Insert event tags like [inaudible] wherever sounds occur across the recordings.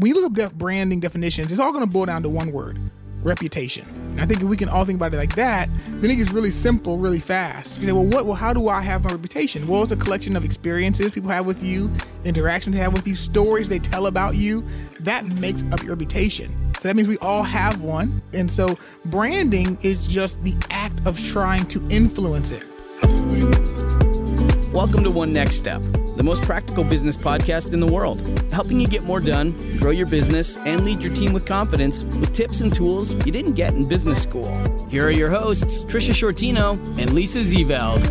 when you look up def- branding definitions, it's all going to boil down to one word reputation. And I think if we can all think about it like that, then it gets really simple, really fast. You say, well, what? Well, how do I have a reputation? Well, it's a collection of experiences people have with you, interactions they have with you, stories they tell about you. That makes up your reputation. So that means we all have one. And so branding is just the act of trying to influence it. Welcome to One Next Step, the most practical business podcast in the world, helping you get more done, grow your business, and lead your team with confidence with tips and tools you didn't get in business school. Here are your hosts, Trisha Sciortino and Lisa Zevely.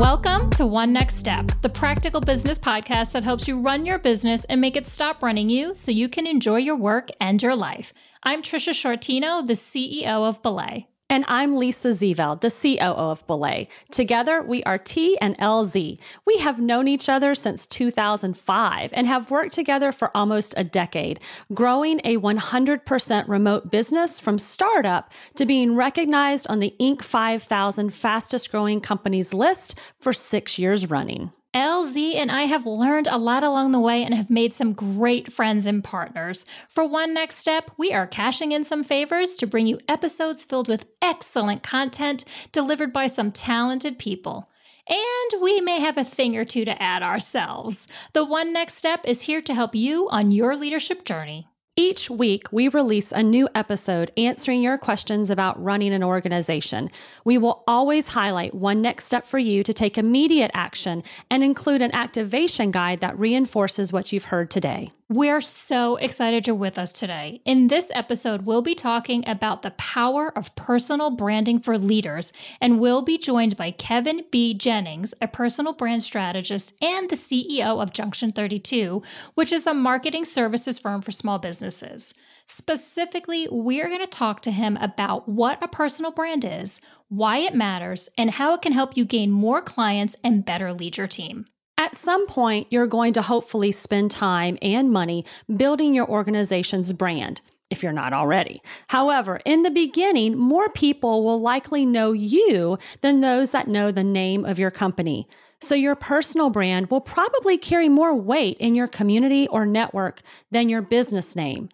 Welcome to One Next Step, the practical business podcast that helps you run your business and make it stop running you so you can enjoy your work and your life. I'm Trisha Sciortino, the CEO of Belay. And I'm Lisa Zevely, the COO of Belay. Together, we are T and LZ. We have known each other since 2005 and have worked together for almost a decade, growing a 100% remote business from startup to being recognized on the Inc. 5000 fastest growing companies list for six years running. LZ and I have learned a lot along the way and have made some great friends and partners. For one next step, we are cashing in some favors to bring you episodes filled with excellent content delivered by some talented people. And we may have a thing or two to add ourselves. The One Next Step is here to help you on your leadership journey. Each week, we release a new episode answering your questions about running an organization. We will always highlight one next step for you to take immediate action and include an activation guide that reinforces what you've heard today. We're so excited you're with us today. In this episode, we'll be talking about the power of personal branding for leaders, and we'll be joined by Kevin B. Jennings, a personal brand strategist and the CEO of Junction 32, which is a marketing services firm for small businesses. Specifically, we're going to talk to him about what a personal brand is, why it matters, and how it can help you gain more clients and better lead your team. At some point, you're going to hopefully spend time and money building your organization's brand if you're not already. However, in the beginning, more people will likely know you than those that know the name of your company. So your personal brand will probably carry more weight in your community or network than your business name.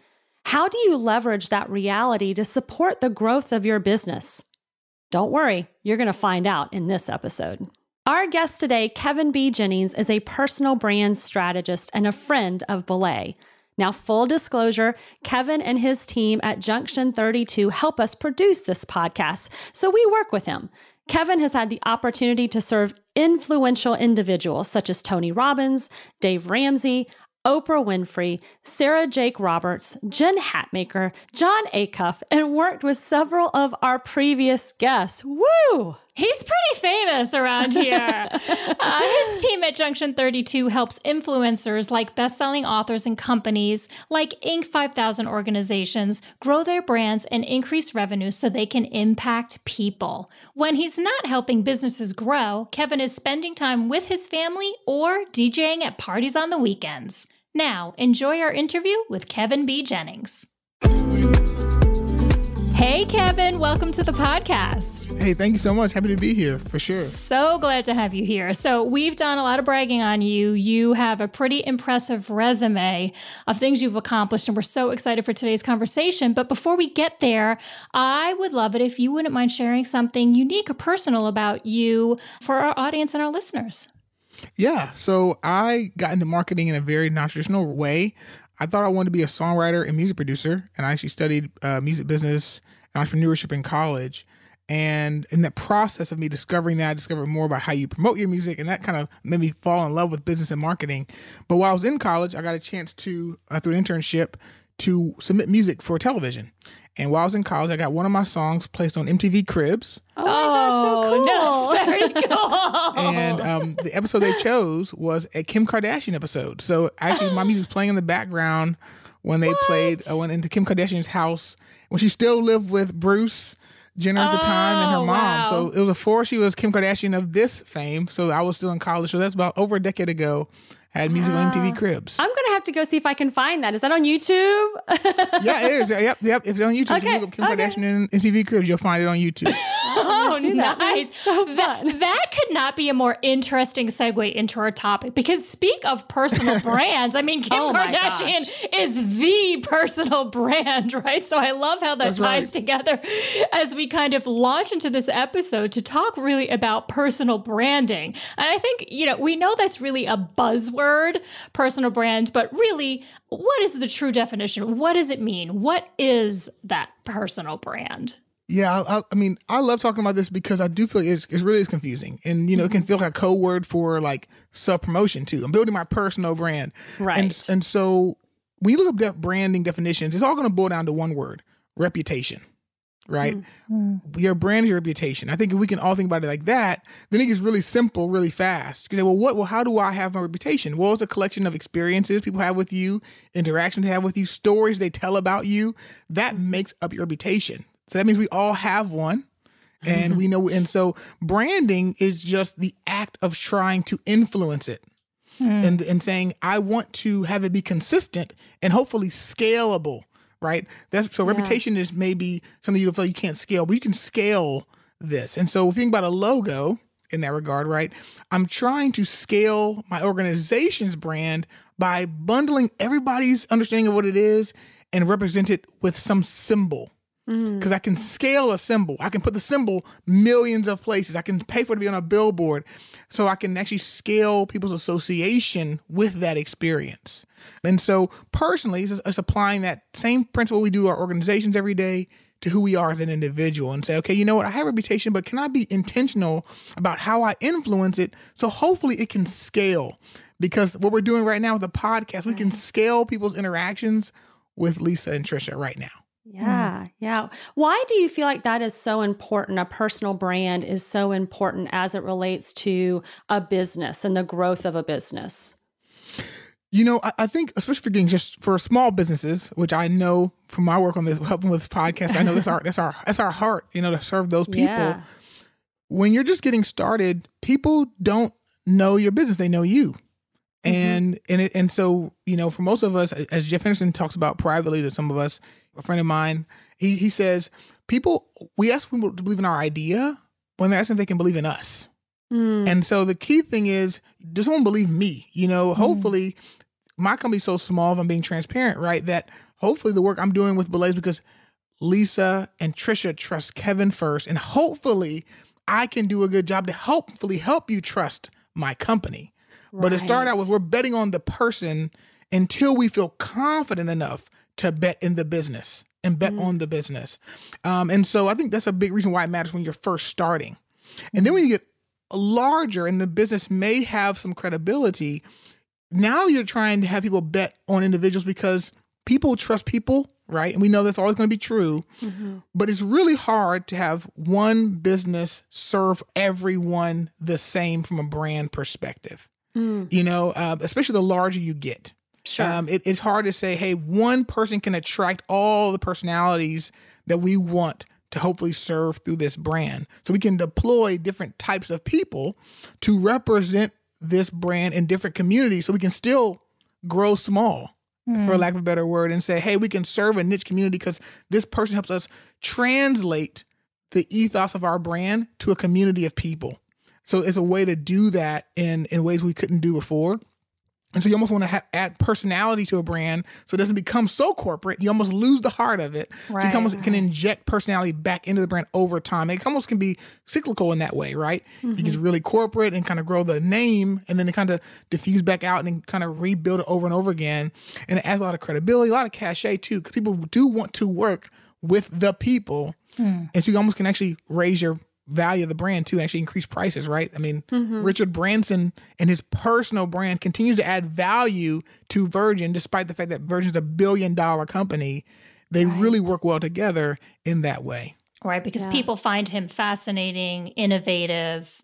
How do you leverage that reality to support the growth of your business? Don't worry, you're going to find out in this episode. Our guest today, Kevin B. Jennings, is a personal brand strategist and a friend of Belay. Now, full disclosure, Kevin and his team at Junction 32 help us produce this podcast, so we work with him. Kevin has had the opportunity to serve influential individuals such as Tony Robbins, Dave Ramsey, Oprah Winfrey, Sarah Jakes Roberts, Jen Hatmaker, Jon Acuff, and worked with several of our previous guests. Woo! He's pretty famous around here. [laughs] uh, his team at Junction 32 helps influencers like best-selling authors and companies like Inc. 5000 organizations grow their brands and increase revenue so they can impact people. When he's not helping businesses grow, Kevin is spending time with his family or DJing at parties on the weekends. Now, enjoy our interview with Kevin B. Jennings. Hey, Kevin, welcome to the podcast. Hey, thank you so much. Happy to be here for sure. So glad to have you here. So, we've done a lot of bragging on you. You have a pretty impressive resume of things you've accomplished, and we're so excited for today's conversation. But before we get there, I would love it if you wouldn't mind sharing something unique or personal about you for our audience and our listeners. Yeah. So, I got into marketing in a very non traditional way. I thought I wanted to be a songwriter and music producer, and I actually studied uh, music business and entrepreneurship in college. And in that process of me discovering that, I discovered more about how you promote your music, and that kind of made me fall in love with business and marketing. But while I was in college, I got a chance to, uh, through an internship, to submit music for television. And while I was in college, I got one of my songs placed on MTV Cribs. Oh, my gosh, so cool. that's [laughs] very cool. And um, the episode they chose was a Kim Kardashian episode. So actually, my music was [gasps] playing in the background when they played. I went into Kim Kardashian's house when she still lived with Bruce Jenner at the time and her Oh, mom. wow. So it was before she was Kim Kardashian of this fame. So I was still in college. So that's about over a decade ago. Had music on MTV ah. Cribs. I'm going to have to go see if I can find that. Is that on YouTube? yeah, it is. Yep, yep. If it's on YouTube, if Okay, you look up Kim okay. Kardashian and MTV Cribs, you'll find it on YouTube. [laughs] [laughs] Oh, nice. So That, that could not be a more interesting segue into our topic because speak of personal [laughs] brands, I mean, Kim Oh Kardashian is the personal [laughs] brand, right? So I love how that That's ties right. together as we kind of launch into this episode to talk really about personal branding. And I think, you know, we know that's really a buzzword, personal brand, but really, what is the true definition? What does it mean? What is that personal brand? Yeah, I, I, mean, I love talking about this because I do feel it's, it's really is confusing, and you know, it can mm-hmm. feel like a code word for like self promotion too. I'm building my personal brand, Right. And and so when you look up branding definitions, it's all going to boil down to one word: reputation. Right, mm-hmm. your brand is your reputation. I think if we can all think about it like that, then it gets really simple, really fast. You say, well, what? Well, how do I have my reputation? Well, it's a collection of experiences people have with you, interactions they have with you, stories they tell about you. That mm-hmm. makes up your reputation. So that means we all have one. And we know, and so branding is just the act of trying to influence it hmm. and, and saying, I want to have it be consistent and hopefully scalable, right? That's so reputation is maybe something you feel you can't scale, but you can scale this. And so if you think about a logo in that regard, right? I'm trying to scale my organization's brand by bundling everybody's understanding of what it is and represent it with some symbol Mm-hmm. because I can scale a symbol. I can put the symbol millions of places. I can pay for it to be on a billboard, so I can actually scale people's association with that experience. And so, personally, it's, it's applying that same principle we do our organizations every day to who we are as an individual, and say, okay, you know what? I have a reputation, but can I be intentional about how I influence it? So hopefully, it can scale. Because what we're doing right now with the podcast, we can scale people's interactions with Lisa and Trisha right now. Hmm. Yeah, yeah. Why do you feel like that is so important? A personal brand is so important as it relates to a business and the growth of a business. You know, I, I think, especially for getting just for small businesses, which I know from my work on this, helping with this podcast, I know that's our that's our that's our heart, you know, to serve those [laughs] people. Yeah. When you're just getting started, people don't know your business; they know you. Mm-hmm. And and it, and so you know, for most of us, as Jeff Henderson talks about privately to some of us, a friend of mine, he he says people we ask people to believe in our idea when they're asking if they can believe in us. Mm, And so the key thing is, does someone believe me? You know, hopefully, my company's so small. If I'm being transparent, right? That hopefully the work I'm doing with Belays because Lisa and Trisha trust Kevin first, and hopefully I can do a good job to hopefully help you trust my company. But it started out with we're betting on the person until we feel confident enough to bet in the business and bet on the business. Um, and so I think that's a big reason why it matters when you're first starting. And then when you get larger and the business may have some credibility, now you're trying to have people bet on individuals because people trust people, right? And we know that's always going to be true. But it's really hard to have one business serve everyone the same from a brand perspective. You know, uh, especially the larger you get. Sure. Um, it, it's hard to say, hey, one person can attract all the personalities that we want to hopefully serve through this brand. So we can deploy different types of people to represent this brand in different communities so we can still grow small, for lack of a better word, and say, hey, we can serve a niche community because this person helps us translate the ethos of our brand to a community of people. So it's a way to do that in in ways we couldn't do before. And so you almost want to ha- add personality to a brand so it doesn't become so corporate. You almost lose the heart of it. so you Right, can almost can inject personality back into the brand over time. It almost can be cyclical in that way, right? You Mm-hmm. can really corporate and kind of grow the name and then it kind of diffuse back out and kind of rebuild it over and over again. And it adds a lot of credibility, a lot of cachet too, because people do want to work with the people. Hmm. And so you almost can actually raise your value of the brand too and actually increase prices, right? I mean, mm-hmm. Richard Branson and his personal brand continues to add value to Virgin despite the fact that Virgin's a billion dollar company. They really work well together in that way. Right, because Yeah. people find him fascinating, innovative,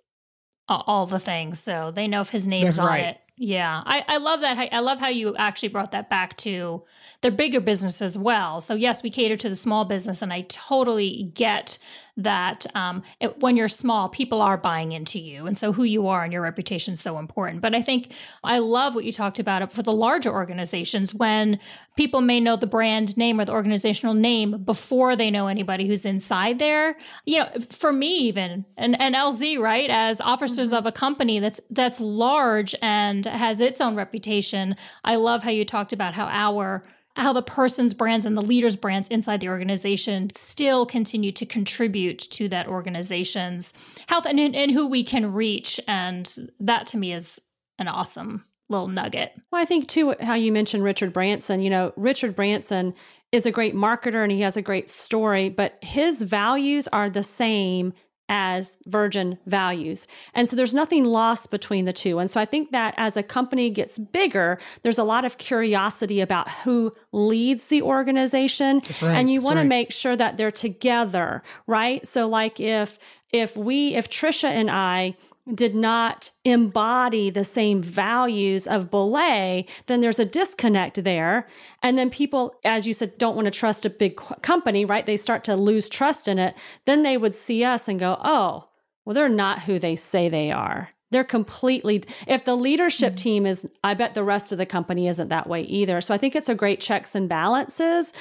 a- all the things. So they know if his name's That's on right. it. Yeah, I, I love that. I love how you actually brought that back to their bigger business as well. So yes, we cater to the small business, and I totally get that um, it, when you're small, people are buying into you. And so who you are and your reputation is so important. But I think I love what you talked about for the larger organizations when people may know the brand name or the organizational name before they know anybody who's inside there. You know, for me even, and, and LZ, right, as officers mm-hmm. of a company that's that's large and has its own reputation, I love how you talked about how our how the person's brands and the leader's brands inside the organization still continue to contribute to that organization's health and, and who we can reach. And that to me is an awesome little nugget. Well, I think too how you mentioned Richard Branson. You know, Richard Branson is a great marketer and he has a great story, but his values are the same as Virgin values. And so there's nothing lost between the two. And so I think that as a company gets bigger, there's a lot of curiosity about who leads the organization. Right, and you want right. to make sure that they're together, right? So like if if we if Trisha and I did not embody the same values of Belay, then there's a disconnect there. And then people, as you said, don't want to trust a big company, right? They start to lose trust in it. Then they would see us and go, oh, well, they're not who they say they are. They're completely, if the leadership mm-hmm. team is, I bet the rest of the company isn't that way either. So I think it's a great checks and balances.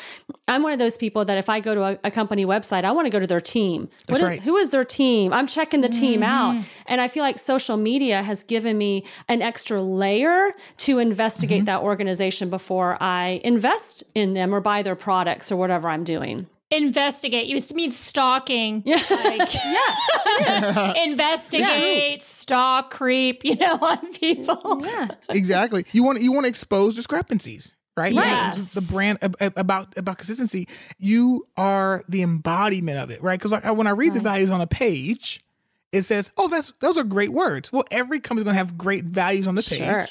I'm one of those people that if I go to a, a company website, I want to go to their team. That's right. who is their team? I'm checking the team mm-hmm. out. And I feel like social media has given me an extra layer to investigate mm-hmm. that organization before I invest in them or buy their products or whatever I'm doing investigate used to mean stalking. Yeah. Like, [laughs] yeah. [laughs] investigate, yeah. stalk, creep, you know, [laughs] on people. Yeah. Exactly. You want you want to expose discrepancies. Right, yes. the brand about about consistency. You are the embodiment of it, right? Because like when I read right. the values on a page, it says, "Oh, that's those are great words." Well, every company's going to have great values on the page, sure.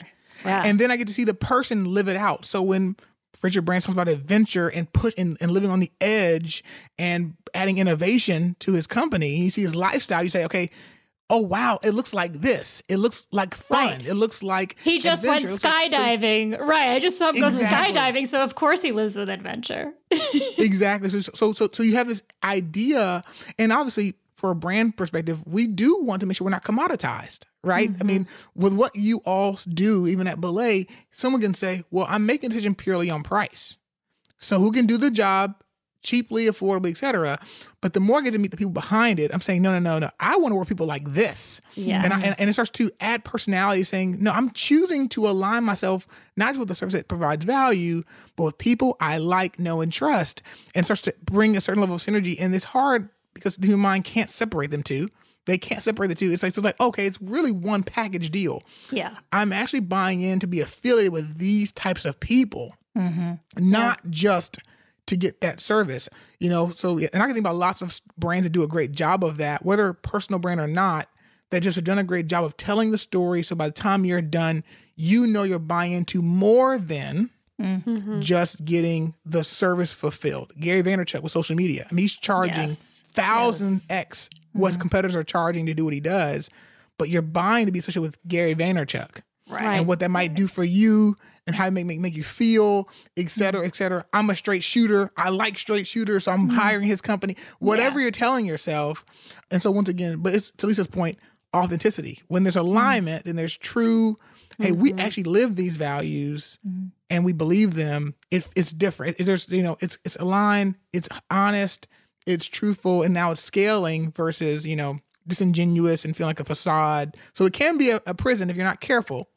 yeah. and then I get to see the person live it out. So when Richard Branson talks about adventure and put in and living on the edge and adding innovation to his company. You see his lifestyle. You say, okay, oh wow, it looks like this. It looks like fun. Right. It looks like he just adventure. went skydiving. Like, right. I just saw him exactly. go skydiving, so of course he lives with adventure. [laughs] exactly. So, so so so you have this idea, and obviously for a brand perspective, we do want to make sure we're not commoditized right? Mm-hmm. I mean, with what you all do, even at Belay, someone can say, well, I'm making a decision purely on price. So who can do the job cheaply, affordably, etc. But the more I get to meet the people behind it, I'm saying, no, no, no, no. I want to work with people like this. Yeah. And, and, and, it starts to add personality, saying, no, I'm choosing to align myself not just with the service that provides value, but with people I like, know, and trust. And starts to bring a certain level of synergy. And it's hard because the human mind can't separate them two. They can't separate the two. It's like so like okay, it's really one package deal. Yeah, I'm actually buying in to be affiliated with these types of people, mm-hmm. not yeah. just to get that service. You know, so and I can think about lots of brands that do a great job of that, whether personal brand or not. That just have done a great job of telling the story. So by the time you're done, you know you're buying into more than Mm-hmm. just getting the service fulfilled. Gary Vaynerchuk with social media. I mean, he's charging yes. thousands yes. X what mm-hmm. competitors are charging to do what he does, but you're buying to be associated with Gary Vaynerchuk. Right. And what that might do for you and how it make, make, make you feel, et cetera, mm-hmm. et cetera. I'm a straight shooter. I like straight shooters, so I'm mm-hmm. hiring his company. Whatever yeah. you're telling yourself. And so once again, but it's to Lisa's point, authenticity. When there's mm-hmm. alignment mm-hmm. and there's true, hey, we mm-hmm. actually live these values and we believe them, it, it's different. It, there's, you know, it's it's aligned, it's honest, it's truthful and now it's scaling versus you know disingenuous and feeling like a facade so it can be a, a prison if you're not careful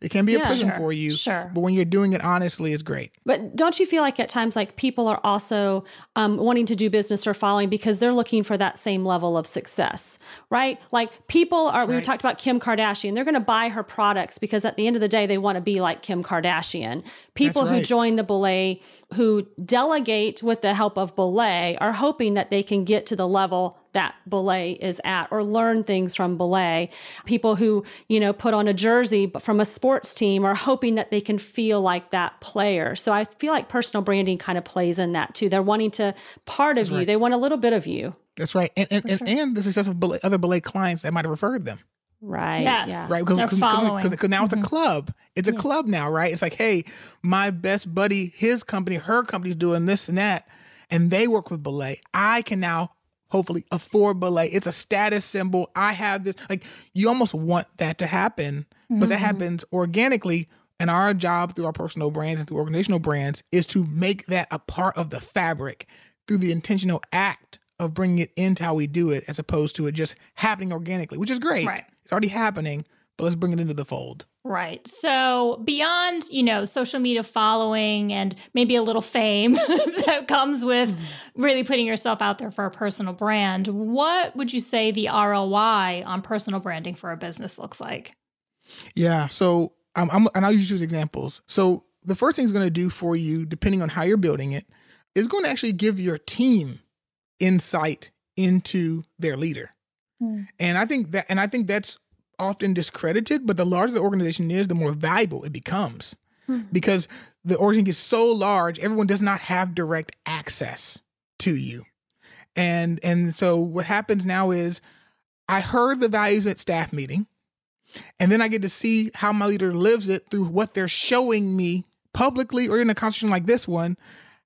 it can be yeah, a prison sure, for you sure. but when you're doing it honestly it's great. But don't you feel like at times like people are also um, wanting to do business or following because they're looking for that same level of success right? Like people are we talked about kim kardashian. They're going to buy her products because at the end of the day they want to be like kim kardashian. People right. who join the belay who delegate with the help of belay are hoping that they can get to the level that belay is at or learn things from belay people who you know put on a jersey from a sports team are hoping that they can feel like that player so i feel like personal branding kind of plays in that too they're wanting to part of that's you right. they want a little bit of you that's right and and, sure. and, and the success of belay, other belay clients that might have referred them Right. Yes. Yeah. Right. Because, They're following. Because now it's a mm-hmm. club. It's a yeah. club now, right? It's like, hey, my best buddy, his company, her company's doing this and that, and they work with Belay. I can now hopefully afford belay. It's a status symbol. I have this. Like you almost want that to happen, but that mm-hmm. happens organically. And our job through our personal brands and through organizational brands is to make that a part of the fabric through the intentional act of bringing it into how we do it, as opposed to it just happening organically, which is great. Right. It's already happening, but let's bring it into the fold. Right. So beyond, you know, social media following and maybe a little fame [laughs] that comes with really putting yourself out there for a personal brand, what would you say the ROI on personal branding for a business looks like? Yeah. So um, I'm, and I'll use you examples. So the first thing it's going to do for you, depending on how you're building it, is going to actually give your team insight into their leader. Hmm. And I think that, and I think that's often discredited. But the larger the organization is, the more valuable it becomes, hmm. because the organization gets so large, everyone does not have direct access to you. And and so what happens now is, I heard the values at staff meeting. And then I get to see how my leader lives it through what they're showing me publicly or in a conversation like this one,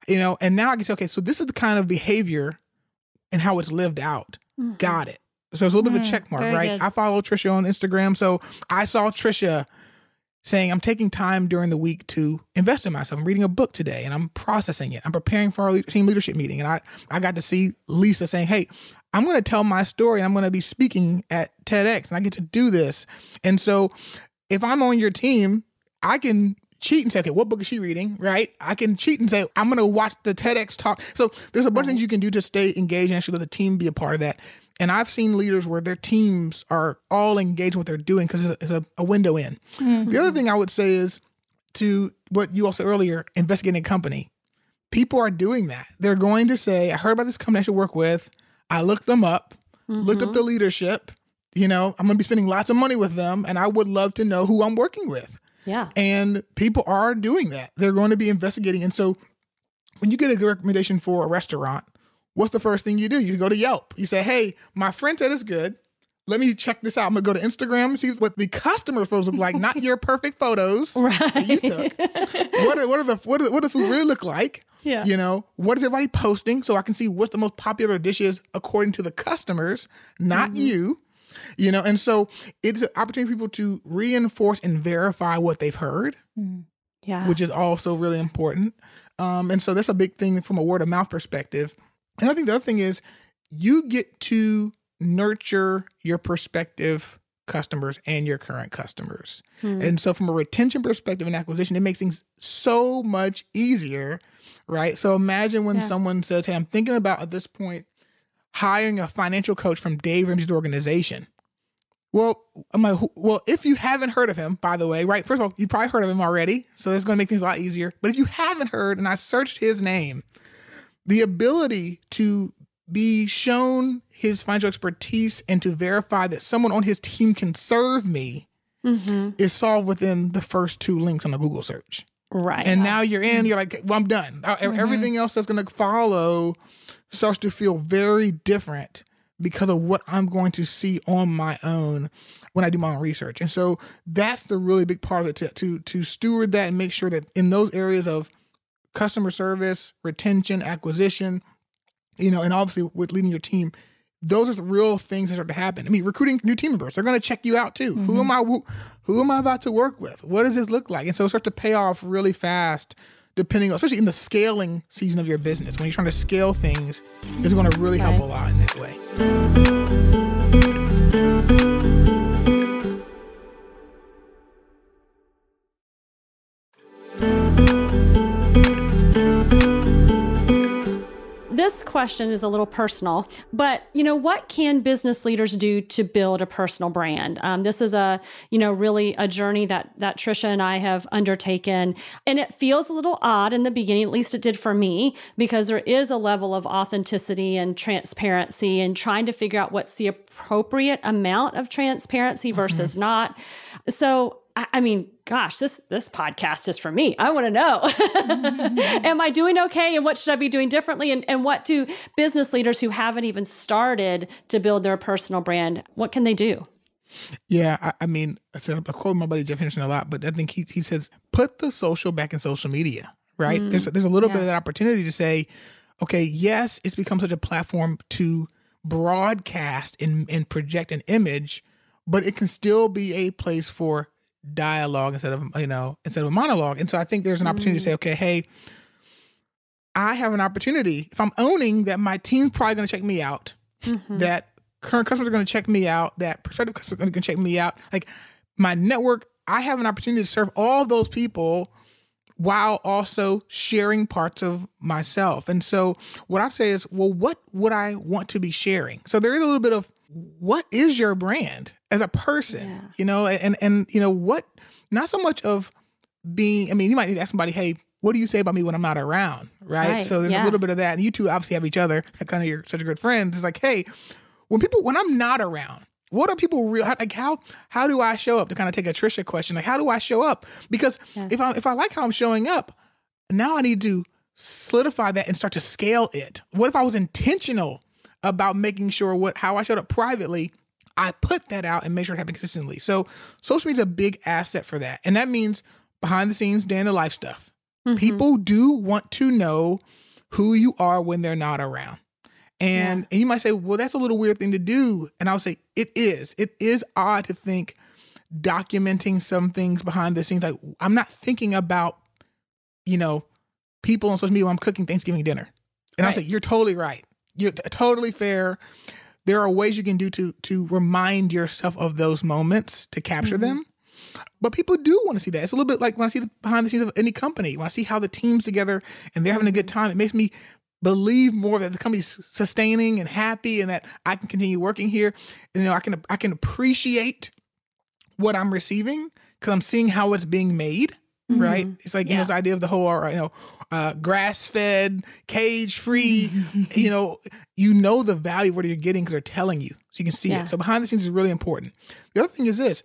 you know, and now I can say, okay, so this is the kind of behavior and how it's lived out. Mm-hmm. Got it. So it's a little bit of a Mm, check mark, right? good. I follow Trisha on Instagram. So I saw Trisha saying, I'm taking time during the week to invest in myself. I'm reading a book today and I'm processing it. I'm preparing for our le- team leadership meeting. And I, I got to see Lisa saying, Hey, I'm going to tell my story and I'm going to be speaking at TEDx and I get to do this. And so if I'm on your team, I can cheat and say, okay, what book is she reading? Right? I can cheat and say, I'm going to watch the TEDx talk. So there's a bunch of things you can do to stay engaged and actually let the team be a part of that. And I've seen leaders where their teams are all engaged in what they're doing because it's, a, a, window in. Mm-hmm. The other thing I would say is to what you also earlier, investigating a company. People are doing that. They're going to say, I heard about this company I should work with. I looked them up, looked up mm-hmm. the leadership. You know, I'm going to be spending lots of money with them, and I would love to know who I'm working with. Yeah. And people are doing that. They're going to be investigating. And so when you get a good recommendation for a restaurant, what's the first thing you do? You go to Yelp. You say, hey, my friend said it's good. Let me check this out. I'm gonna go to Instagram and see what the customer photos look like, not your perfect photos that you took. What are, what are the what, are, what the food really look like? Yeah. You know, what is everybody posting so I can see what's the most popular dishes according to the customers, not you. You know, and so it's an opportunity for people to reinforce and verify what they've heard, Yeah. which is also really important. Um, and so that's a big thing from a word of mouth perspective. And I think the other thing is you get to nurture your prospective customers and your current customers. Hmm. And so from a retention perspective and acquisition, it makes things so much easier, right? So imagine when Yeah. someone says, Hey, I'm thinking about at this point hiring a financial coach from Dave Ramsey's organization. Well, I'm like, well, if you haven't heard of him, by the way, right? First of all, you probably heard of him already, so that's going to make things a lot easier. But if you haven't heard, and I searched his name, the ability to be shown his financial expertise and to verify that someone on his team can serve me Mm-hmm. is solved within the first two links on a Google search. Right. And now you're in, you're like, well, I'm done. Uh, Everything else that's going to follow starts to feel very different because of what I'm going to see on my own when I do my own research. And so that's the really big part of it to to, to steward that and make sure that in those areas of customer service, retention, acquisition, you know, and obviously with leading your team, those are the real things that start to happen. I mean, recruiting new team members, they're going to check you out too. Who am mm-hmm. I? Who, who am I about to work with? What does this look like? And so it starts to pay off really fast, depending, on, especially in the scaling season of your business. When you're trying to scale things, it's going to really help a lot in that way. This question is a little personal, but you know what can business leaders do to build a personal brand? Um, this is a you know really a journey that that Trisha and I have undertaken, and it feels a little odd in the beginning. At least it did for me because there is a level of authenticity and transparency, and trying to figure out what's the appropriate amount of transparency versus not. So I I mean, gosh, this this podcast is for me. I want to know. [laughs] Am I doing okay? And what should I be doing differently? And and what do business leaders who haven't even started to build their personal brand, what can they do? Yeah, I, I mean, I said I quote my buddy Jeff Henderson a lot, but I think he he says put the social back in social media, right? Mm. there's there's a little bit of that opportunity to say, okay, yes, it's become such a platform to broadcast and, and project an image, but it can still be a place for dialogue instead of you know instead of a monologue. And so I think there's an opportunity to say, mm. okay, hey, I have an opportunity. If I'm owning that my team's probably going to check me out, mm-hmm. that current customers are going to check me out, that prospective customers are going to check me out, like my network, I have an opportunity to serve all those people while also sharing parts of myself. And so what I say is, well, what would I want to be sharing? So there is a little bit of what is your brand as a person, Yeah. you know, and and you know what not so much of being I mean, you might need to ask somebody, hey, what do you say about me when I'm not around? Right. Right, So there's yeah. a little bit of that. And you two obviously have each other, kind of you're such a good friends. It's like, hey, when people when I'm not around, what are people real like how how do I show up to kind of take a Trisha question? Like how do I show up? Because if I if I like how I'm showing up, now I need to solidify that and start to scale it. What if I was intentional about making sure what how I showed up privately? I put that out and make sure it happens consistently. So social media is a big asset for that. And that means behind the scenes, day in the life stuff. Mm-hmm. People do want to know who you are when they're not around. And and you might say, well, that's a little weird thing to do. And I'll say, it is. It is odd to think documenting some things behind the scenes. Like I'm not thinking about, you know, people on social media when I'm cooking Thanksgiving dinner. And I'll say, you're totally right. You're totally fair. There are ways you can do to to remind yourself of those moments to capture mm-hmm. them. But people do want to see that. It's a little bit like when I see the behind the scenes of any company, when I see how the team's together and they're having a good mm-hmm. time, it makes me believe more that the company's sustaining and happy and that I can continue working here. And, you know, I can I can appreciate what I'm receiving because I'm seeing how it's being made. Right? It's like you know this idea of the whole uh, you know uh, grass fed, cage free. [laughs] you know, you know the value of what you're getting because they're telling you, so you can see Yeah. it. So behind the scenes is really important. The other thing is this: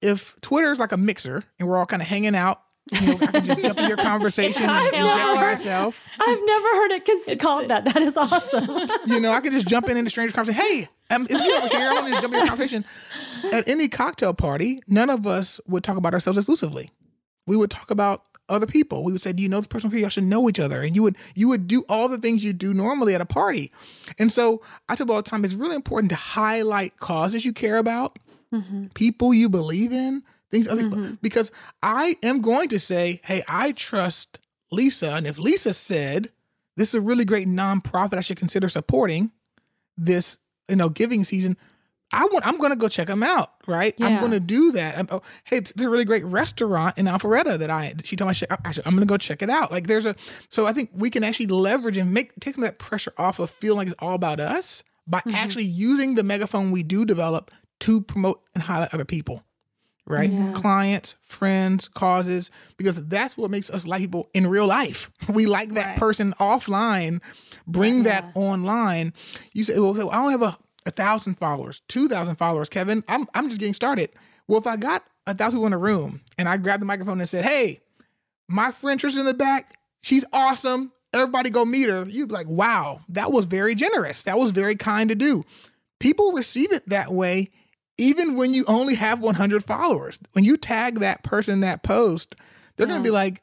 if Twitter is like a mixer and we're all kind of hanging out, you know, I can just jump in your [laughs] conversation and inject myself. I've never heard it cons- called that. That is awesome. [laughs] You know, I could just jump in into strange conversation. Hey, um, is you over here? I want to jump in your conversation. At any cocktail party, none of us would talk about ourselves exclusively. We would talk about other people. We would say, "Do you know this person here? Y'all should know each other." And you would you would do all the things you do normally at a party. And so I tell people all the time, it's really important to highlight causes you care about, mm-hmm. people you believe in, things other mm-hmm. because I am going to say, "Hey, I trust Lisa," and if Lisa said this is a really great nonprofit I should consider supporting this, you know, giving season. I want. I'm going to go check them out. Right. I'm going to do that. I'm, oh, hey, there's a really great restaurant in Alpharetta that I. She told me I should, I'm going to go check it out. Like there's a. So I think we can actually leverage and make take that pressure off of feeling like it's all about us by mm-hmm. actually using the megaphone we do develop to promote and highlight other people. Right, clients, friends, causes, because that's what makes us like people in real life. [laughs] We like that Right. person offline. Bring that online. You say, well, I don't have a, a thousand followers, two thousand followers, Kevin. I'm I'm just getting started. Well, if I got a thousand people in a room and I grabbed the microphone and said, Hey, my friend Trisha in the back, she's awesome. Everybody go meet her. You'd be like, wow, that was very generous. That was very kind to do. People receive it that way, even when you only have 100 followers. When you tag that person in that post, they're going to be mm. like,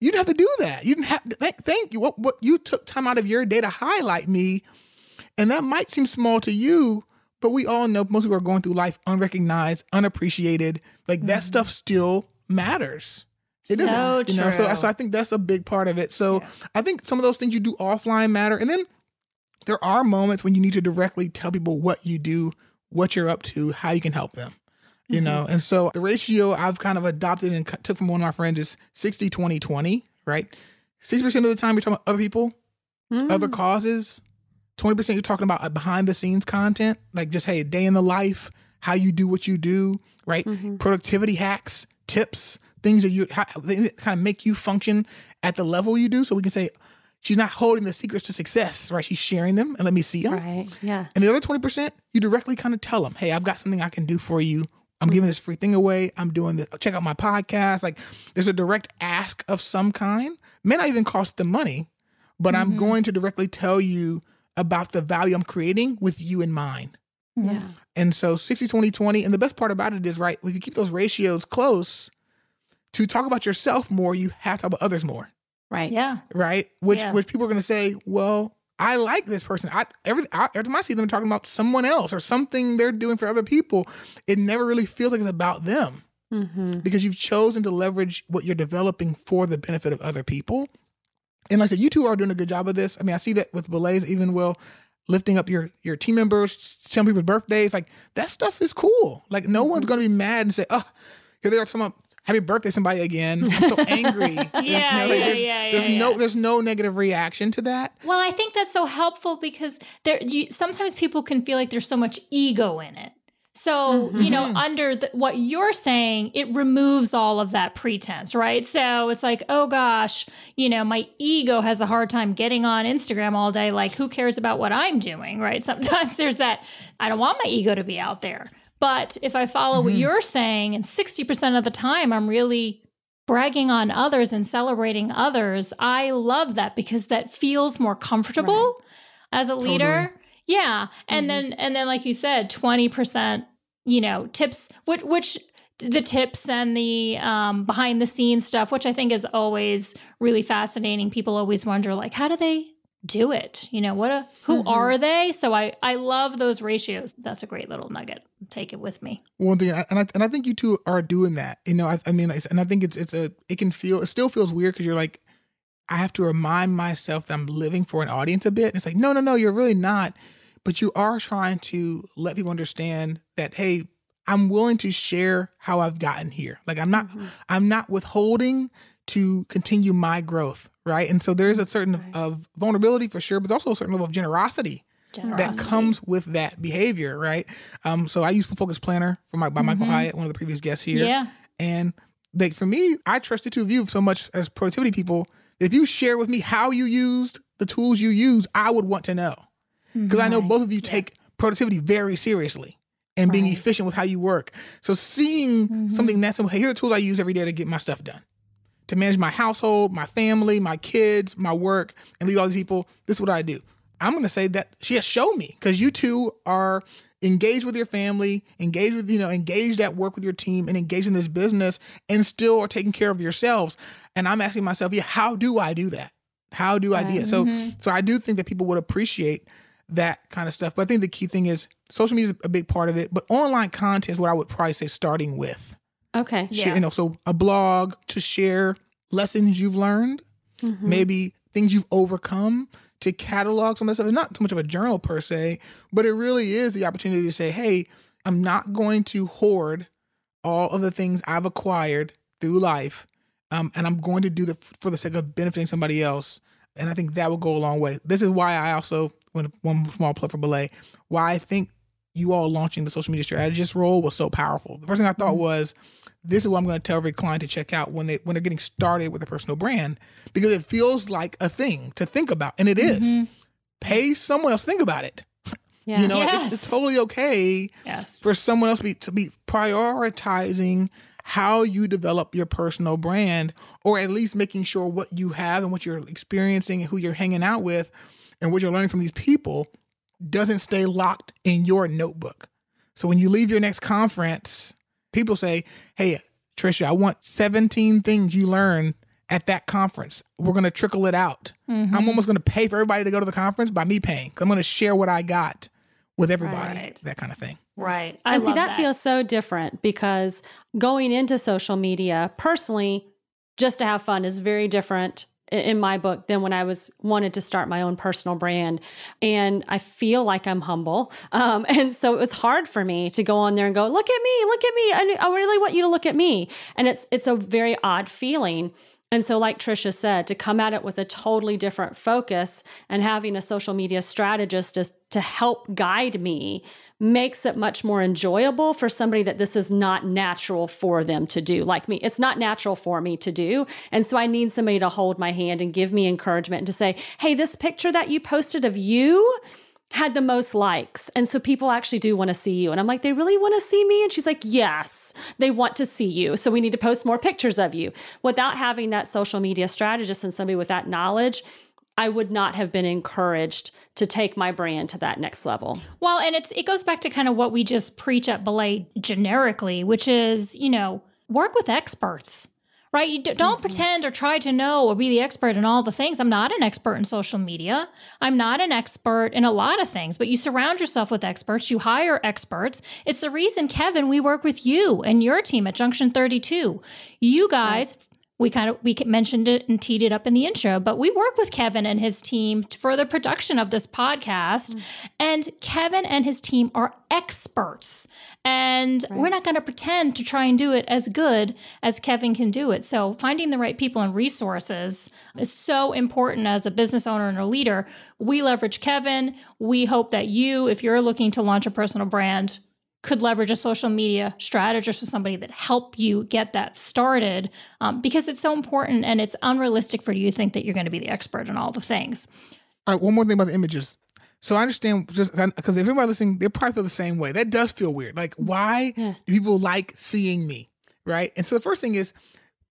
you didn't have to do that. You didn't have to, thank, thank you. What, what you took time out of your day to highlight me. And that might seem small to you, but we all know most people are going through life unrecognized, unappreciated. Like that mm-hmm. stuff still matters. It So doesn't, you know. So, true. so I think that's a big part of it. So I think some of those things you do offline matter, and then there are moments when you need to directly tell people what you do, what you're up to, how you can help them. You mm-hmm. know, and so the ratio I've kind of adopted and took from one of my friends is 60, 20, 20, right? 60% of the time you're talking about other people, other mm. causes. 20% you're talking about uh, behind the scenes content, like just, hey, day in the life, how you do what you do, right? Mm-hmm. Productivity hacks, tips, things that you how, that kind of make you function at the level you do. So we can say, she's not holding the secrets to success, right? She's sharing them and let me see them. right. Yeah. And the other 20%, you directly kind of tell them, hey, I've got something I can do for you. I'm giving mm-hmm. this free thing away. I'm doing this. Check out my podcast. Like there's a direct ask of some kind. May not even cost them money, but I'm mm-hmm. going to directly tell you about the value I'm creating with you in mind. Yeah. And so 60, 20, 20. And the best part about it is, right, if you keep those ratios close, to talk about yourself more, you have to talk about others more Right. Yeah. right? Which Yeah. which people are going to say, well, I like this person. I every, I, every time I see them talking about someone else or something they're doing for other people, it never really feels like it's about them Mm-hmm. because you've chosen to leverage what you're developing for the benefit of other people. And like I said, you two are doing a good job of this. I mean, I see that with Belays even will lifting up your your team members, telling people's birthdays. Like that stuff is cool. Like no one's mm-hmm. gonna be mad and say, "Oh, here they are talking about happy birthday somebody again." I'm so [laughs] angry. There's- Yeah, you know, like, yeah, there's, yeah, there's yeah, no there's no negative reaction to that. Well, I think that's so helpful because there you, sometimes people can feel like there's so much ego in it. So, you know, mm-hmm. under the, what you're saying, it removes all of that pretense, right? So it's like, oh gosh, you know, my ego has a hard time getting on Instagram all day. Like, who cares about what I'm doing, right? [laughs] Sometimes there's that, I don't want my ego to be out there. But if I follow what mm-hmm. you're saying, and 60% of the time I'm really bragging on others and celebrating others, I love that because that feels more comfortable as a leader. Yeah. And then and then like you said, 20% you know, tips which which the tips and the um, behind the scenes stuff, which I think is always really fascinating. People always wonder, like, how do they do it? You know, what? A, who are they? So I I love those ratios. That's a great little nugget. Take it with me. One thing, and I and I think you two are doing that. You know, I, I mean, and I think it's it's a it can feel it still feels weird because you're like, I have to remind myself that I'm living for an audience a bit. And it's like, no, no, no, you're really not. But you are trying to let people understand that, hey, I'm willing to share how I've gotten here. Like I'm not, I'm not withholding to continue my growth, right? And so there's a certain of vulnerability for sure, but there's also a certain level of generosity that comes with that behavior, right? Um, so I use Full Focus Planner for my by Michael Hyatt, one of the previous guests here. Yeah. And like for me, I trust the two of you so much as productivity people. If you share with me how you used the tools you use, I would want to know. Because I know both of you take productivity very seriously and being Right. efficient with how you work. So seeing mm-hmm. something that's hey, here are the tools I use every day to get my stuff done. To manage my household, my family, my kids, my work, and leave all these people. This is what I do. I'm gonna say that she has shown me because you two are engaged with your family, engaged with, you know, engaged at work with your team and engaged in this business and still are taking care of yourselves. And I'm asking myself, yeah, how do I do that? How do I do it? So mm-hmm. so I do think that people would appreciate that kind of stuff. But I think the key thing is social media is a big part of it, but online content is what I would probably say starting with. Okay. Share, you know, so a blog to share lessons you've learned, maybe things you've overcome, to catalog some of the stuff. It's not too much of a journal per se, but it really is the opportunity to say, hey, I'm not going to hoard all of the things I've acquired through life, um, and I'm going to do that for the sake of benefiting somebody else. And I think that will go a long way. This is why I also, when one small plug for Belay, why I think you all launching the social media strategist role was so powerful. The first thing I thought mm-hmm. was, this is what I'm going to tell every client to check out when they when they're getting started with a personal brand because it feels like a thing to think about, and it is. Mm-hmm. Pay someone else think about it. [laughs] Yeah. You know, it's, it's totally okay Yes. for someone else be, to be prioritizing how you develop your personal brand or at least making sure what you have and what you're experiencing and who you're hanging out with and what you're learning from these people doesn't stay locked in your notebook. So when you leave your next conference, people say, "Hey, Trisha, I want 17 things you learned at that conference. We're going to trickle it out. I'm mm-hmm. almost going to pay for everybody to go to the conference by me paying. I'm going to share what I got with everybody. Right. That kind of thing. Right. I and see love that, feels so different because going into social media personally just to have fun is very different in my book than when I was wanted to start my own personal brand. And I feel like I'm humble. [laughs] Um, and so it was hard for me to go on there and go, look at me, look at me. I, I really want you to look at me. And it's it's a very odd feeling. And so, like Trisha said, to come at it with a totally different focus and having a social media strategist to, to help guide me makes it much more enjoyable for somebody that this is not natural for them to do. Like me, it's not natural for me to do. And so, I need somebody to hold my hand and give me encouragement and to say, hey, this picture that you posted of you had the most likes. And so people actually do want to see you. And I'm like, they really want to see me? And she's like, yes, they want to see you. So we need to post more pictures of you. Without having that social media strategist and somebody with that knowledge, I would not have been encouraged to take my brand to that next level. Well, and it's it goes back to kind of what we just preach at Belay generically, which is, you know, work with experts. Right? You d- don't Mm-hmm. pretend or try to know or be the expert in all the things. I'm not an expert in social media. I'm not an expert in a lot of things, but you surround yourself with experts, you hire experts. It's the reason, Kevin, we work with you and your team at Junction 32. You guys, we kind of we mentioned it and teed it up in the intro, but we work with Kevin and his team for the production of this podcast. Mm-hmm. And Kevin and his team are experts. And we're not going to pretend to try and do it as good as Kevin can do it. So finding the right people and resources is so important as a business owner and a leader. We leverage Kevin. We hope that you, if you're looking to launch a personal brand, could leverage a social media strategist or somebody that help you get that started um, because it's so important and it's unrealistic for you to think that you're going to be the expert in all the things. All right, one more thing about the images. So I understand just because if everybody listening, they probably feel the same way. That does feel weird. Like, why Yeah. do people like seeing me? Right. And so the first thing is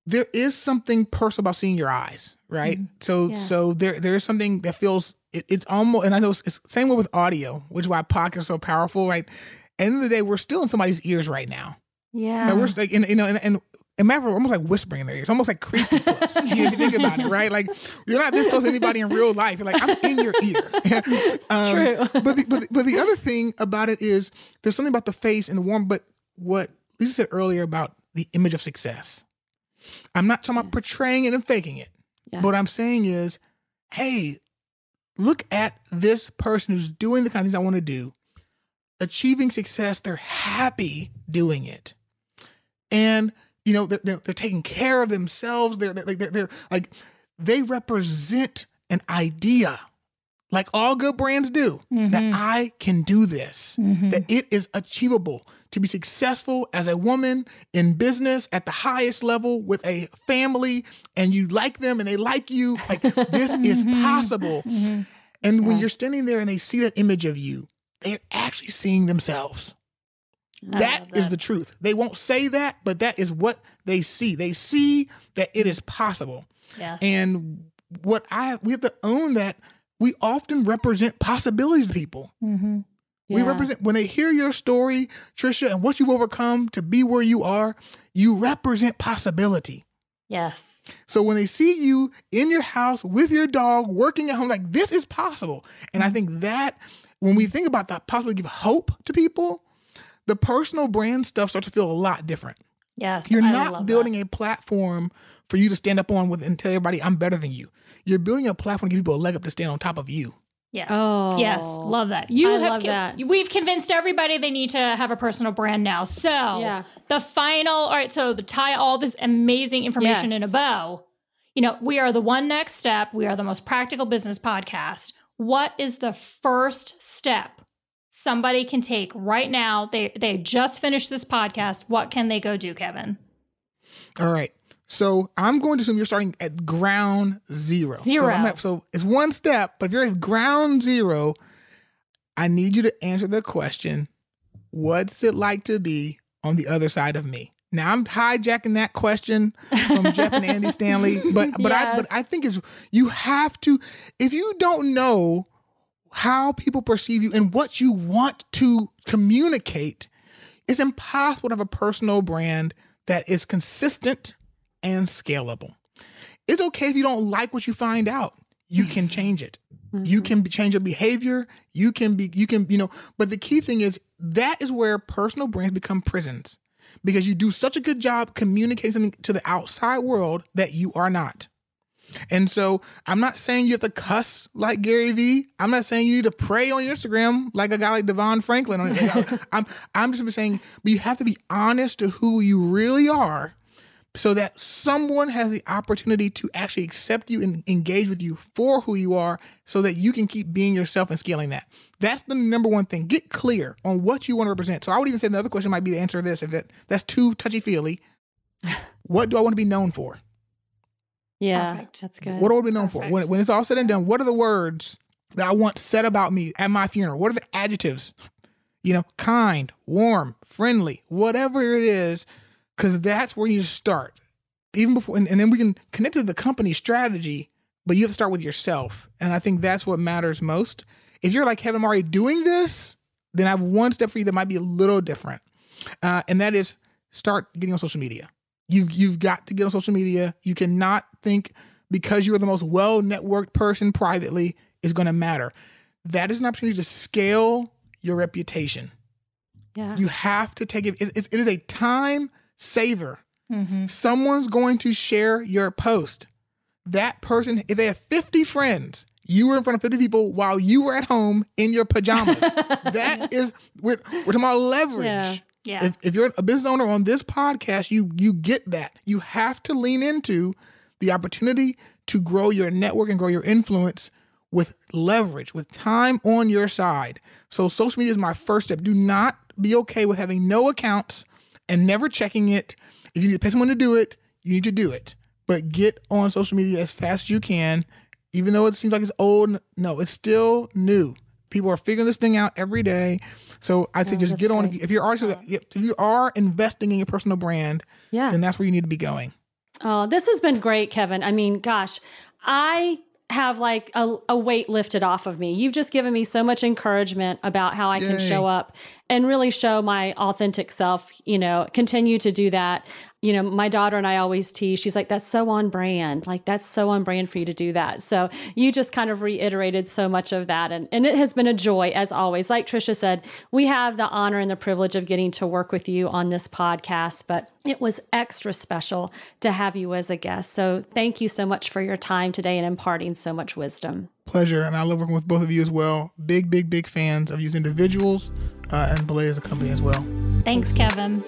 there is something personal about seeing your eyes, right? So Yeah. so there there is something that feels it, it's almost and I know it's, it's same way with audio, which is why podcasts are so powerful, right? End of the day, we're still in somebody's ears right now. Yeah. Like, we're like, and, you know, and, and and matter almost like whispering in their ears, almost like creepy close. you, if you think about it, right? Like you're not this close to anybody in real life. You're like I'm in your ear. [laughs] um, True. but the, but the, but the other thing about it is there's something about the face and the warm. But what Lisa said earlier about the image of success. I'm not talking about portraying it and faking it. Yeah. But what I'm saying is, hey, look at this person who's doing the kind of things I want to do, achieving success. They're happy doing it, and you know they're they're, they're taking care of themselves. They're they're, they're they're like they represent an idea, like all good brands do. That mm-hmm. I can do this. Mm-hmm. That it is achievable to be successful as a woman in business at the highest level with a family, and you like them and they like you. Like this is [laughs] mm-hmm. possible. And when you're standing there and they see that image of you, they're actually seeing themselves. That that. the truth. They won't say that, but that is what they see. They see that it is possible. Yes. And what I we have to own that we often represent possibilities to people. Mm-hmm. We represent when they hear your story, Tricia, and what you've overcome to be where you are, you represent possibility. yes. So when they see you in your house with your dog working at home, like this is possible. And I think that when we think about that possibly give hope to people, the personal brand stuff starts to feel a lot different. Yes. You're I not love building a platform for you to stand up on with and tell everybody I'm better than you. You're building a platform to give people a leg up to stand on top of you. Yeah. Oh. Yes, love that. You I have love that. we've convinced everybody they need to have a personal brand now. So Yeah. the final all right, so to tie all this amazing information in a bow, you know, we are the one next step. We are the most practical business podcast. What is the first step somebody can take right now? They they just finished this podcast. What can they go do, Kevin? All right. So I'm going to assume you're starting at ground zero. Zero. So, at- so it's one step, but if you're at ground zero, I need you to answer the question What's it like to be on the other side of me? Now I'm hijacking that question from Jeff and Andy Stanley, but but I but I think it's you have to if you don't know how people perceive you and what you want to communicate, it's impossible to have a personal brand that is consistent and scalable. It's okay if you don't like what you find out. You mm-hmm. can change it. You mm-hmm. can change your behavior. You can be, you can, you know, but the key thing is that is where personal brands become prisons because you do such a good job communicating to the outside world that you are not. And so I'm not saying you have to cuss like Gary Vee. I'm not saying you need to pray on your Instagram like a guy like DeVon Franklin. [laughs] I'm I'm just saying, but you have to be honest to who you really are so that someone has the opportunity to actually accept you and engage with you for who you are so that you can keep being yourself and scaling that. That's the number one thing. Get clear on what you want to represent. So I would even say the other question might be to answer this if that, that's too touchy feely. [laughs] what do I want to be known for? Yeah. Perfect. That's good. What do I want to be known for? When, when it's all said and done, what are the words that I want said about me at my funeral? What are the adjectives? You know, kind, warm, friendly, whatever it is, because that's where you start. Even before, and, and then we can connect to the company strategy, but you have to start with yourself. And I think that's what matters most. If you're like Kevin Murray doing this, then I have one step for you that might be a little different. Uh, and that is start getting on social media. You've you've got to get on social media. You cannot think because you're the most well networked person privately is going to matter. That is an opportunity to scale your reputation. Yeah. You have to take it. It, it is a time saver. Mm-hmm. Someone's going to share your post. That person, if they have 50 friends, you were in front of 50 people while you were at home in your pajamas. [laughs] that is, we're, we're talking about leverage. Yeah. Yeah. If, if you're a business owner on this podcast, you you get that. You have to lean into the opportunity to grow your network and grow your influence with leverage, with time on your side. So social media is my first step. Do not be okay with having no accounts and never checking it. If you need to pay someone to do it, you need to do it. But get on social media as fast as you can. Even though it seems like it's old, no, it's still new. People are figuring this thing out every day. So I say oh, just get on. great. If, you, you're already, if you are investing in your personal brand, Yeah. then that's where you need to be going. Oh, this has been great, Kevin. I mean, gosh, I have like a, a weight lifted off of me. You've just given me so much encouragement about how I can show up and really show my authentic self, you know, continue to do that. You know, my daughter and I always tease, she's like, that's so on brand. Like, that's so on brand for you to do that. So you just kind of reiterated so much of that. And, and it has been a joy, as always. Like Tricia said, we have the honor and the privilege of getting to work with you on this podcast, but it was extra special to have you as a guest. So thank you so much for your time today and imparting so much wisdom. Pleasure, and I love working with both of you as well. Big, big, big fans of you as individuals uh, and Belay as a company as well. Thanks, Kevin.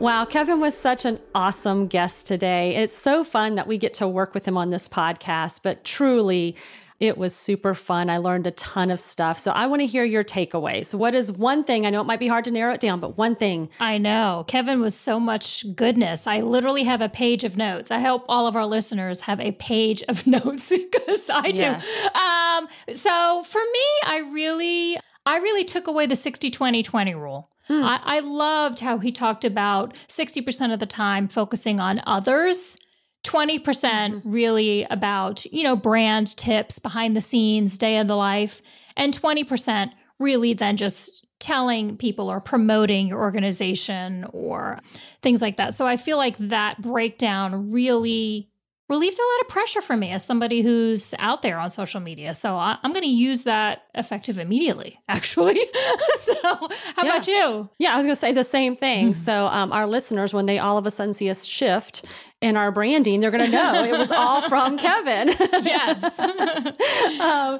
Wow, Kevin was such an awesome guest today. It's so fun that we get to work with him on this podcast, but truly, it was super fun. I learned a ton of stuff. So I want to hear your takeaways. What is one thing? I know it might be hard to narrow it down, but one thing. I know. Kevin was so much goodness. I literally have a page of notes. I hope all of our listeners have a page of [laughs] notes because I do. Yes. Um, so for me, I really I really took away the 60 20 20 rule. Hmm. I, I loved how he talked about 60% of the time focusing on others. 20% mm-hmm. really about, you know, brand tips, behind the scenes, day of the life, and 20% really then just telling people or promoting your organization or things like that. So I feel like that breakdown really relieved a lot of pressure for me as somebody who's out there on social media. So I, I'm going to use that effective immediately, [laughs] actually. [laughs] so how about you? Yeah, I was going to say the same thing. So, um, our listeners, when they all of a sudden see us shift in our branding, they're going to know it was all from [laughs] Kevin. Yes. [laughs] um,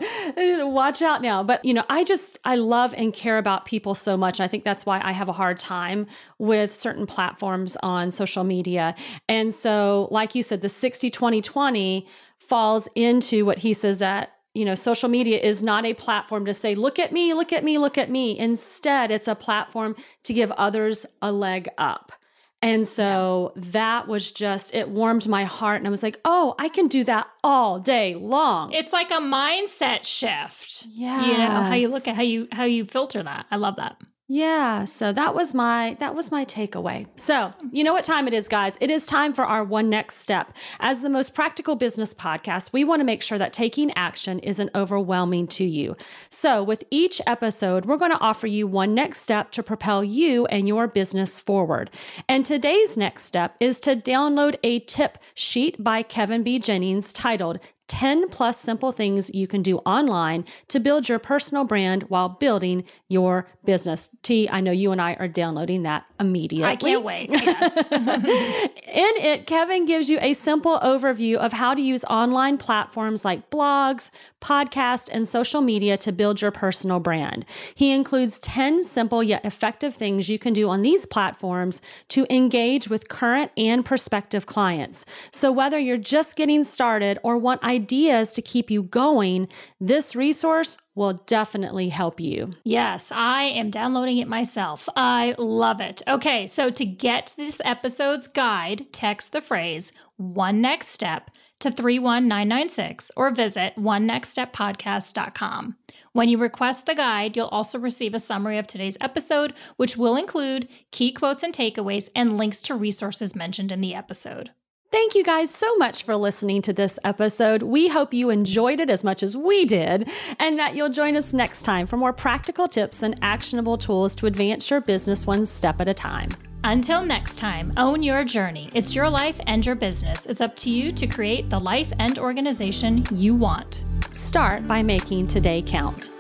watch out now. But, you know, I just, I love and care about people so much. And I think that's why I have a hard time with certain platforms on social media. And so, like you said, the 60 20 20 falls into what he says that you know, social media is not a platform to say, look at me, look at me, look at me. Instead, it's a platform to give others a leg up. And so that was just, it warmed my heart. And I was like, oh, I can do that all day long. it's like a mindset shift. Yeah. You know, how you look at how you how you filter that. I love that. Yeah, so that was my that was my takeaway. So, you know what time it is, guys? It is time for our one next step. As the most practical business podcast, we want to make sure that taking action isn't overwhelming to you. So, with each episode, we're going to offer you one next step to propel you and your business forward. And today's next step is to download a tip sheet by Kevin B. Jennings titled 10 plus simple things you can do online to build your personal brand while building your business. T, I know you and I are downloading that immediately. I can't wait. Yes. [laughs] In it, Kevin gives you a simple overview of how to use online platforms like blogs, podcasts, and social media to build your personal brand. He includes 10 simple yet effective things you can do on these platforms to engage with current and prospective clients. So, whether you're just getting started or want ideas to keep you going, this resource will definitely help you. Yes, I am downloading it myself. I love it. Okay, so to get this episode's guide, text the phrase one next step to 31996 or visit onenextsteppodcast.com. When you request the guide, you'll also receive a summary of today's episode, which will include key quotes and takeaways and links to resources mentioned in the episode. Thank you guys so much for listening to this episode. We hope you enjoyed it as much as we did, and that you'll join us next time for more practical tips and actionable tools to advance your business one step at a time. Until next time, own your journey. It's your life and your business. It's up to you to create the life and organization you want. Start by making today count.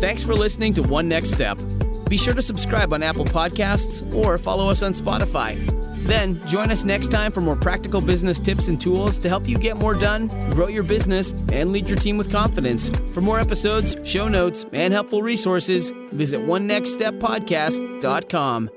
Thanks for listening to One Next Step. Be sure to subscribe on Apple Podcasts or follow us on Spotify. Then join us next time for more practical business tips and tools to help you get more done, grow your business, and lead your team with confidence. For more episodes, show notes, and helpful resources, visit onenextsteppodcast.com.